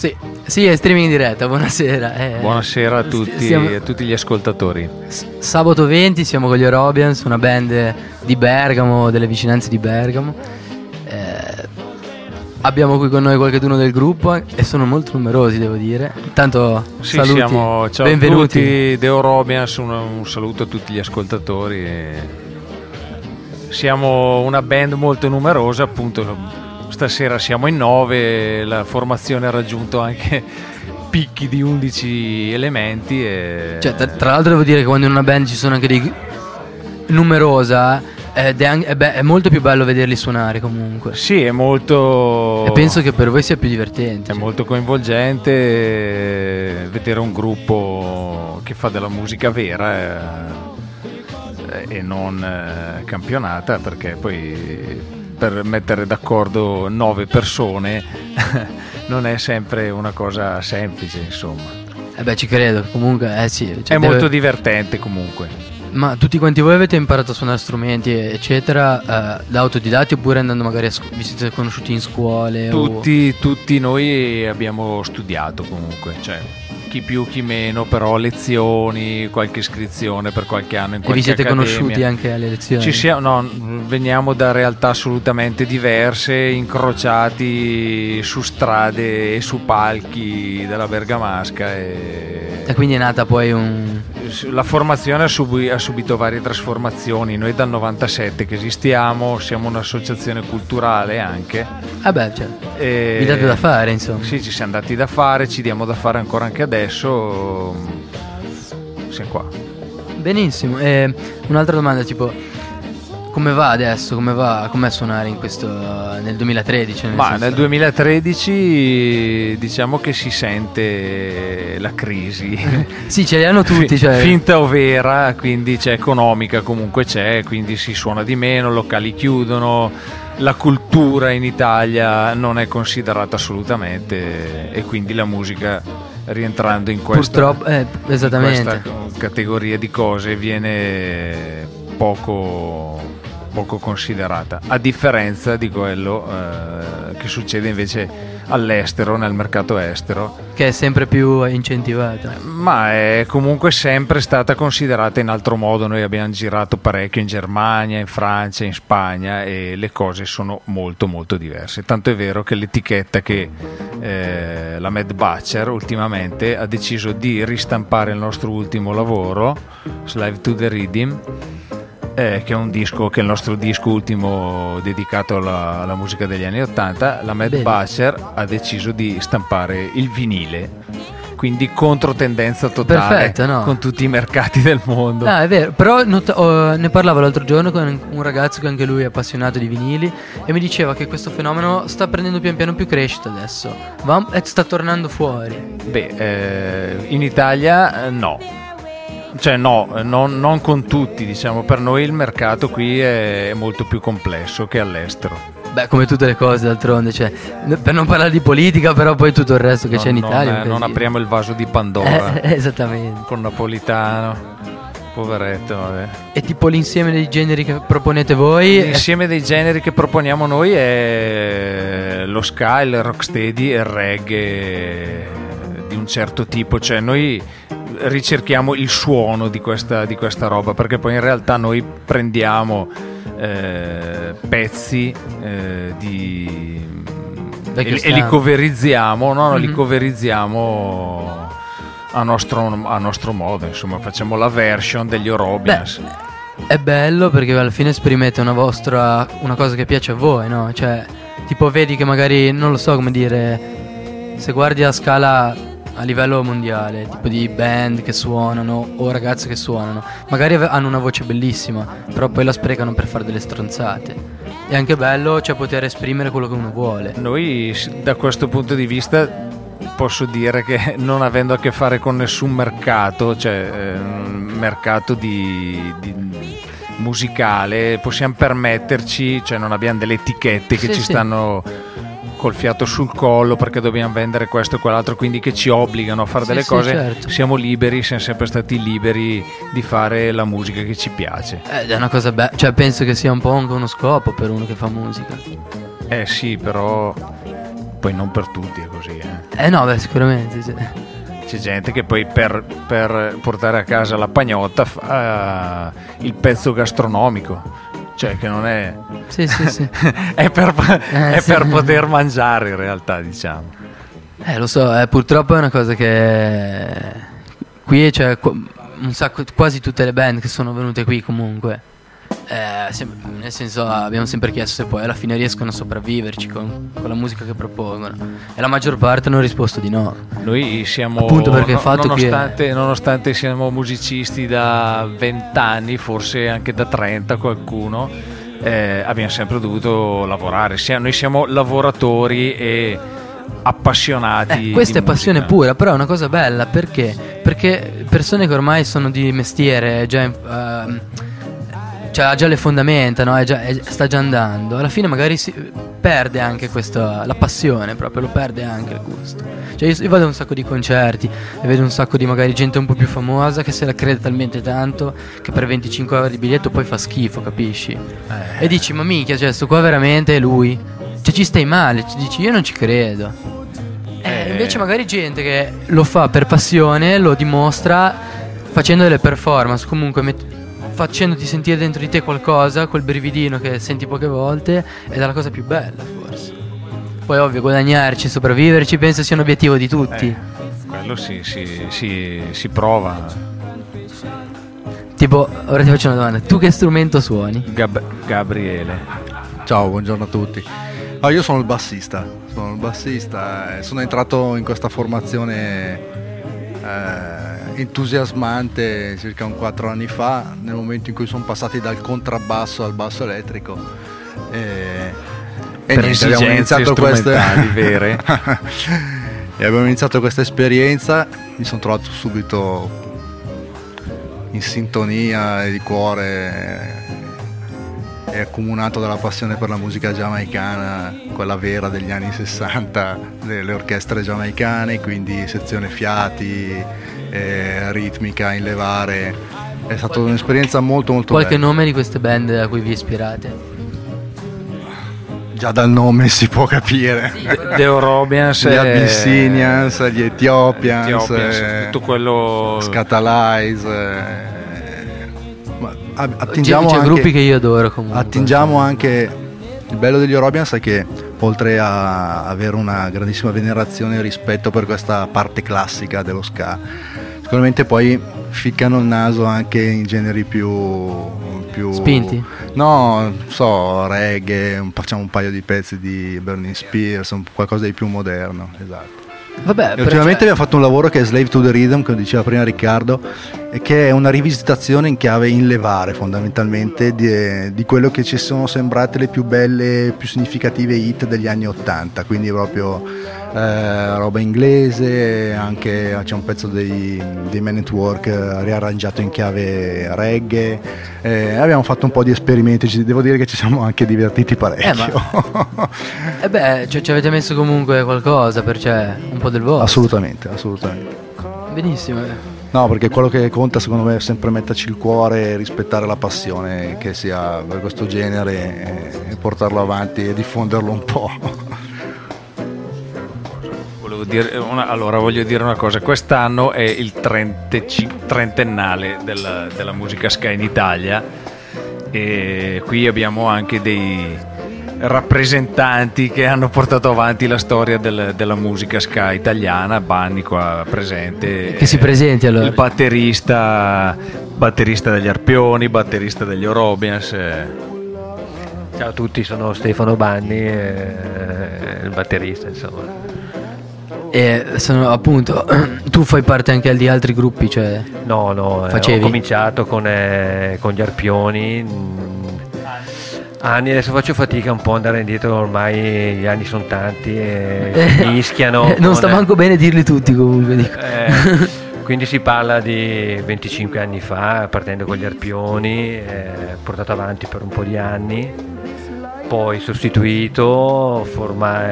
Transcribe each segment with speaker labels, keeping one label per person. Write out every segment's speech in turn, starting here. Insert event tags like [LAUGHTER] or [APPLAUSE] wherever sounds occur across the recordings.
Speaker 1: Sì, sì, è streaming in diretta, buonasera. Eh,
Speaker 2: Buonasera a tutti,
Speaker 1: stiamo-
Speaker 2: a tutti gli ascoltatori.
Speaker 1: Sabato 20 siamo con gli Orobians, una band di Bergamo, delle vicinanze di Bergamo. Eh, abbiamo qui con noi qualcuno del gruppo e sono molto numerosi, devo dire. Intanto
Speaker 2: Sì,
Speaker 1: saluti,
Speaker 2: siamo, ciao
Speaker 1: benvenuti.
Speaker 2: a tutti, Deo Robians, un, un saluto a tutti gli ascoltatori. e Siamo una band molto numerosa, appunto stasera siamo in nove, la formazione ha raggiunto anche picchi di 11 elementi. E...
Speaker 1: Cioè, tra, tra l'altro devo dire che quando in una band ci sono anche dei numerosa ed è, be- è molto più bello vederli suonare comunque.
Speaker 2: Sì, è molto...
Speaker 1: E penso che per voi sia più divertente.
Speaker 2: È molto coinvolgente eh, vedere un gruppo che fa della musica vera eh, e non eh, campionata perché poi per mettere d'accordo nove persone [LAUGHS] non è sempre una cosa semplice insomma
Speaker 1: Eh beh, ci credo, comunque, eh sì. cioè,
Speaker 2: è
Speaker 1: deve-
Speaker 2: molto divertente comunque
Speaker 1: Ma tutti quanti voi avete imparato a suonare strumenti, eccetera, eh, da autodidatti oppure andando magari a scu- vi siete conosciuti in scuole? o-
Speaker 2: tutti, tutti noi abbiamo studiato comunque cioè chi più chi meno però lezioni qualche iscrizione per qualche anno in
Speaker 1: E
Speaker 2: qualche
Speaker 1: vi siete
Speaker 2: accademia.
Speaker 1: conosciuti anche alle lezioni?
Speaker 2: Ci siamo, no, veniamo da realtà assolutamente diverse, incrociati su strade e su palchi della Bergamasca. E
Speaker 1: E quindi è nata poi un...
Speaker 2: la formazione ha, subi- ha subito varie trasformazioni. Noi dal 97 che esistiamo, siamo un'associazione culturale anche.
Speaker 1: Vabbè, cioè,
Speaker 2: E
Speaker 1: vi date da fare, insomma.
Speaker 2: Sì, ci siamo dati da fare, ci diamo da fare ancora anche adesso. Siamo qua.
Speaker 1: Benissimo. E un'altra domanda, tipo, come va adesso? Come va? Com'è suonare in questo... nel 2013? nel
Speaker 2: Ma nel 2013 diciamo che si sente la crisi. [LAUGHS]
Speaker 1: Sì, ce li hanno tutti, cioè...
Speaker 2: Finta o vera, quindi c'è economica comunque c'è, quindi si suona di meno, locali chiudono, la cultura in Italia non è considerata assolutamente e quindi la musica rientrando in questa,
Speaker 1: Purtroppo, eh,
Speaker 2: in questa categoria di cose viene poco, poco considerata, a differenza di quello eh, che succede invece all'estero, nel mercato estero,
Speaker 1: Che è sempre più incentivata.
Speaker 2: ma è comunque sempre stata considerata in altro modo. Noi abbiamo girato parecchio in Germania, in Francia, in Spagna e le cose sono molto molto diverse. Tanto è vero che l'etichetta che eh, la Mad Butcher ultimamente ha deciso di ristampare il nostro ultimo lavoro, Slave to the Rhythm. Eh, che è un disco che è il nostro disco ultimo dedicato alla, alla musica degli anni 80 la Mad
Speaker 1: Bene.
Speaker 2: Butcher ha deciso di stampare il vinile quindi controtendenza totale
Speaker 1: Perfetto, no?
Speaker 2: con tutti i mercati del mondo
Speaker 1: No, è vero, però not- oh, ne parlavo l'altro giorno con un ragazzo che anche lui è appassionato di vinili e mi diceva che questo fenomeno sta prendendo pian piano più crescita adesso, Va- sta tornando fuori.
Speaker 2: Beh, eh, in Italia eh, no. Cioè no, eh, non, non con tutti, diciamo, per noi il mercato qui è molto più complesso che all'estero.
Speaker 1: Beh, come tutte le cose d'altronde, cioè, per non parlare di politica, però poi tutto il resto che
Speaker 2: Non-
Speaker 1: c'è in
Speaker 2: non,
Speaker 1: Italia.
Speaker 2: eh, non apriamo il vaso di Pandora
Speaker 1: Eh, esattamente.
Speaker 2: con Napolitano, poveretto, vabbè.
Speaker 1: E tipo l'insieme dei generi che proponete voi?
Speaker 2: L'insieme dei generi che proponiamo noi è lo ska, il rocksteady e il reggae di un certo tipo, cioè noi ricerchiamo il suono di questa, di questa roba perché poi in realtà noi prendiamo eh, pezzi eh, di... E, e li coverizziamo, no, no, li
Speaker 1: Mhm.
Speaker 2: coverizziamo a nostro, a nostro modo, insomma facciamo la version degli Orobians.
Speaker 1: È bello perché alla fine esprimete una vostra una cosa che piace a voi, no? Cioè, tipo vedi che magari non lo so come dire se guardi a scala a livello mondiale, tipo di band che suonano o ragazzi che suonano, magari hanno una voce bellissima, però poi la sprecano per fare delle stronzate. È anche bello cioè poter esprimere quello che uno vuole.
Speaker 2: Noi da questo punto di vista posso dire che [LAUGHS] non avendo a che fare con nessun mercato, cioè eh, mercato di, di- musicale, possiamo permetterci, cioè non abbiamo delle etichette che
Speaker 1: Sì,
Speaker 2: ci
Speaker 1: sì.
Speaker 2: stanno col fiato sul collo perché dobbiamo vendere questo e quell'altro, quindi che ci obbligano a fare
Speaker 1: Sì,
Speaker 2: delle
Speaker 1: sì,
Speaker 2: cose.
Speaker 1: certo.
Speaker 2: Siamo liberi, siamo sempre stati liberi di fare la musica che ci piace.
Speaker 1: Ed è una cosa bella, cioè penso che sia un po' anche uno scopo per uno che fa musica.
Speaker 2: Eh sì, però Poi non per tutti è così.
Speaker 1: Eh, eh no, beh, sicuramente. Sì.
Speaker 2: C'è gente che poi per, per, portare a casa la pagnotta fa uh, il pezzo gastronomico. Cioè che non è...
Speaker 1: Sì, sì, sì. [LAUGHS]
Speaker 2: è per, eh, è sì. per poter mangiare in realtà, diciamo.
Speaker 1: Eh, lo so, eh, purtroppo è una cosa che qui c'è un sacco, quasi tutte le band che sono venute qui comunque. Eh, sem- nel senso abbiamo sempre chiesto se poi alla fine riescono a sopravviverci con, con, la musica che propongono e la maggior parte hanno risposto di no
Speaker 2: noi siamo
Speaker 1: appunto perché il fatto
Speaker 2: nonostante,
Speaker 1: che
Speaker 2: nonostante siamo musicisti da 20 anni forse anche da 30 qualcuno eh, abbiamo sempre dovuto lavorare noi siamo lavoratori e appassionati.
Speaker 1: Eh, questa è passione pura, però è una cosa bella perché? Perché persone che ormai sono di mestiere, già, uh, cioè ha già le fondamenta, no? è già, è, sta già andando, alla fine magari si perde anche questa, la passione, proprio lo perde anche il gusto. Cioè io, io, vado a un sacco di concerti e vedo un sacco di magari gente un po' più famosa che se la crede talmente tanto che per 25 euro di biglietto poi fa schifo, capisci? Eh. E dici, ma minchia, cioè sto qua veramente è lui cioè ci stai male, ci dici io non ci credo. Eh, eh. Invece magari gente che lo fa per passione, lo dimostra facendo delle performance, comunque met- facendoti sentire dentro di te qualcosa, quel brividino che senti poche volte, ed è la cosa più bella forse. Poi ovvio, guadagnarci, sopravviverci, penso sia un obiettivo di tutti.
Speaker 2: Eh, quello sì, sì, sì, si prova.
Speaker 1: Tipo, ora ti faccio una domanda, tu che strumento suoni?
Speaker 2: Gab- Gabriele.
Speaker 3: Ciao, buongiorno a tutti. Ah, io sono il bassista, sono il bassista, sono entrato in questa formazione eh, entusiasmante circa un 4 anni fa, nel momento in cui sono passati dal contrabbasso al basso elettrico.
Speaker 2: E, e niente, abbiamo iniziato queste vere. [LAUGHS]
Speaker 3: e abbiamo iniziato questa esperienza, mi sono trovato subito in sintonia e di cuore è accomunato dalla passione per la musica giamaicana, quella vera degli anni 60, delle orchestre giamaicane, quindi sezione fiati, eh, ritmica in levare. È stata un'esperienza molto molto
Speaker 1: Qualche
Speaker 3: bella.
Speaker 1: nome di queste band a cui vi ispirate?
Speaker 3: Già dal nome si può capire. [LAUGHS]
Speaker 2: The Orobians,
Speaker 3: gli Abyssinians, gli Ethiopians,
Speaker 2: Ethiopians eh, tutto quello
Speaker 3: Scatalize. Eh, attingiamo
Speaker 1: c'è, c'è
Speaker 3: anche,
Speaker 1: gruppi che io adoro comunque.
Speaker 3: Attingiamo anche il bello degli Orobians è che oltre a avere una grandissima venerazione e rispetto per questa parte classica dello ska, sicuramente poi ficcano il naso anche in generi più, più
Speaker 1: spinti.
Speaker 3: No, so, reggae, facciamo un paio di pezzi di Burning Spears, qualcosa di più moderno, esatto.
Speaker 1: Vabbè,
Speaker 3: ultimamente abbiamo fatto un lavoro che è Slave to the Rhythm, come diceva prima Riccardo, che è una rivisitazione in chiave in levare fondamentalmente di, di quello che ci sono sembrate le più belle, più significative hit degli anni Ottanta, quindi proprio eh, roba inglese, anche c'è un pezzo dei, dei Men at Work eh, riarrangiato in chiave reggae, eh, abbiamo fatto un po' di esperimenti, devo dire che ci siamo anche divertiti parecchio.
Speaker 1: Eh, ma... eh beh, cioè, ci avete messo comunque qualcosa, per cioè, un po' del vostro.
Speaker 3: Assolutamente, assolutamente.
Speaker 1: Benissimo.
Speaker 3: No, perché quello che conta secondo me è sempre metterci il cuore e rispettare la passione che si ha per questo genere e portarlo avanti e diffonderlo un po'.
Speaker 2: Una, allora voglio dire una cosa, quest'anno è il trentennale della, della musica ska in Italia e qui abbiamo anche dei, rappresentanti che hanno portato avanti la storia del, della musica ska italiana, Banni qua presente.
Speaker 1: Che si presenti allora.
Speaker 2: Il batterista, batterista degli Arpioni, batterista degli Orobians. Eh.
Speaker 4: Ciao a tutti, sono Stefano Banni, eh, il batterista insomma.
Speaker 1: E sono appunto, [CLEARS THROAT] tu fai parte anche di altri gruppi, cioè...
Speaker 4: No, no, eh, ho cominciato con, eh, con gli Arpioni anni, adesso faccio fatica un po' andare indietro, ormai gli anni sono tanti e eh, mischiano.
Speaker 1: non sta manco bene dirli tutti comunque.
Speaker 4: Eh, quindi si parla di 25 anni fa, partendo con gli arpioni, eh, portato avanti per un po' di anni, poi sostituito, forma,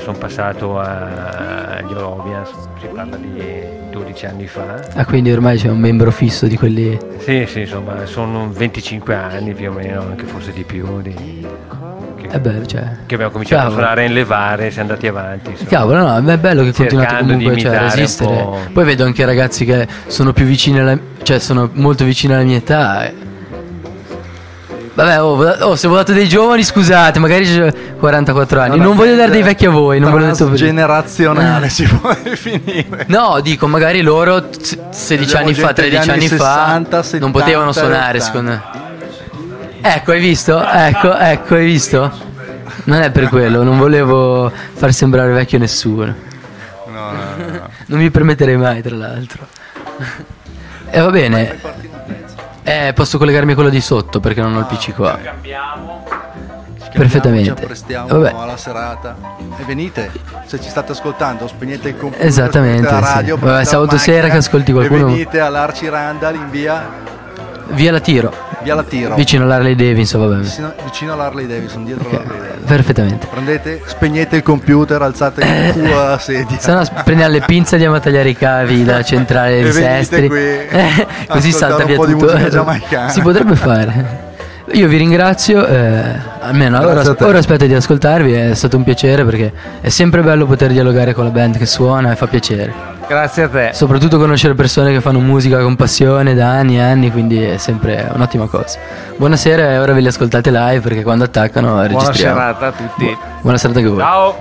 Speaker 4: sono passato agli Orobians, si parla di 12 anni fa.
Speaker 1: Ah, quindi ormai c'è un membro fisso di quelli.
Speaker 4: Sì, sì, insomma, sono 25 anni più o meno, anche forse di più, di... che,
Speaker 1: è bello, cioè.
Speaker 4: che abbiamo cominciato
Speaker 1: Cavolo.
Speaker 4: a suonare in levare, siamo andati avanti. insomma.
Speaker 1: Cavolo, no, è bello che continuate comunque cioè, a resistere.
Speaker 4: po'.
Speaker 1: Poi vedo anche ragazzi che sono più vicini alla, cioè sono molto vicini alla mia età. Vabbè, oh, oh, se votate dei giovani, scusate, magari c'è 44 anni. Non voglio dare dei vecchi a voi, non ve l'ho detto
Speaker 3: generazionale [LAUGHS] si può definire.
Speaker 1: No, dico, magari loro t- 16
Speaker 3: Abbiamo
Speaker 1: anni fa,
Speaker 3: gente degli
Speaker 1: 13 anni,
Speaker 3: anni
Speaker 1: fa
Speaker 3: 60, 70,
Speaker 1: non potevano suonare,
Speaker 3: 80.
Speaker 1: secondo me. Ecco, hai visto? Ecco, ecco, hai visto? Non è per quello, non volevo far sembrare vecchio nessuno.
Speaker 3: No, no, no, no.
Speaker 1: Non mi permetterei mai, tra l'altro. [LAUGHS] E va bene. Eh, posso collegarmi a quello di sotto perché non ho il PC qua. Perfettamente.
Speaker 3: Ci apprestiamo
Speaker 1: Vabbè.
Speaker 3: alla serata e venite. Se ci state ascoltando, spegnete il computer,
Speaker 1: Esattamente,
Speaker 3: la
Speaker 1: sì.
Speaker 3: radio,
Speaker 1: Vabbè,
Speaker 3: prendete la
Speaker 1: sabato sera che ascolti qualcuno-
Speaker 3: E venite all'Arci Randall in via,
Speaker 1: Via la tiro,
Speaker 3: via La Tiro,
Speaker 1: vicino all'Harley Davidson, vabbè.
Speaker 3: vicino, vicino all'Harley Davidson, dietro l'Harley Davidson.
Speaker 1: Perfettamente.
Speaker 3: Prendete, spegnete il computer, alzate il [COUGHS] culo alla sedia.
Speaker 1: Se no prendiamo le pinze e andiamo a tagliare i cavi da centrale di Sestri. Eh, [LAUGHS] così salta via tutto. Si potrebbe fare. Io vi ringrazio, eh, almeno ora, ora aspetto di ascoltarvi, è stato un piacere perché è sempre bello poter dialogare con la band che suona e fa piacere.
Speaker 2: Grazie a te.
Speaker 1: Soprattutto conoscere persone che fanno musica con passione da anni e anni, quindi è sempre un'ottima cosa. Buonasera e ora ve li ascoltate live perché quando attaccano
Speaker 2: Buona
Speaker 1: registriamo.
Speaker 2: serata a tutti.
Speaker 1: Buona serata a voi.
Speaker 2: Ciao.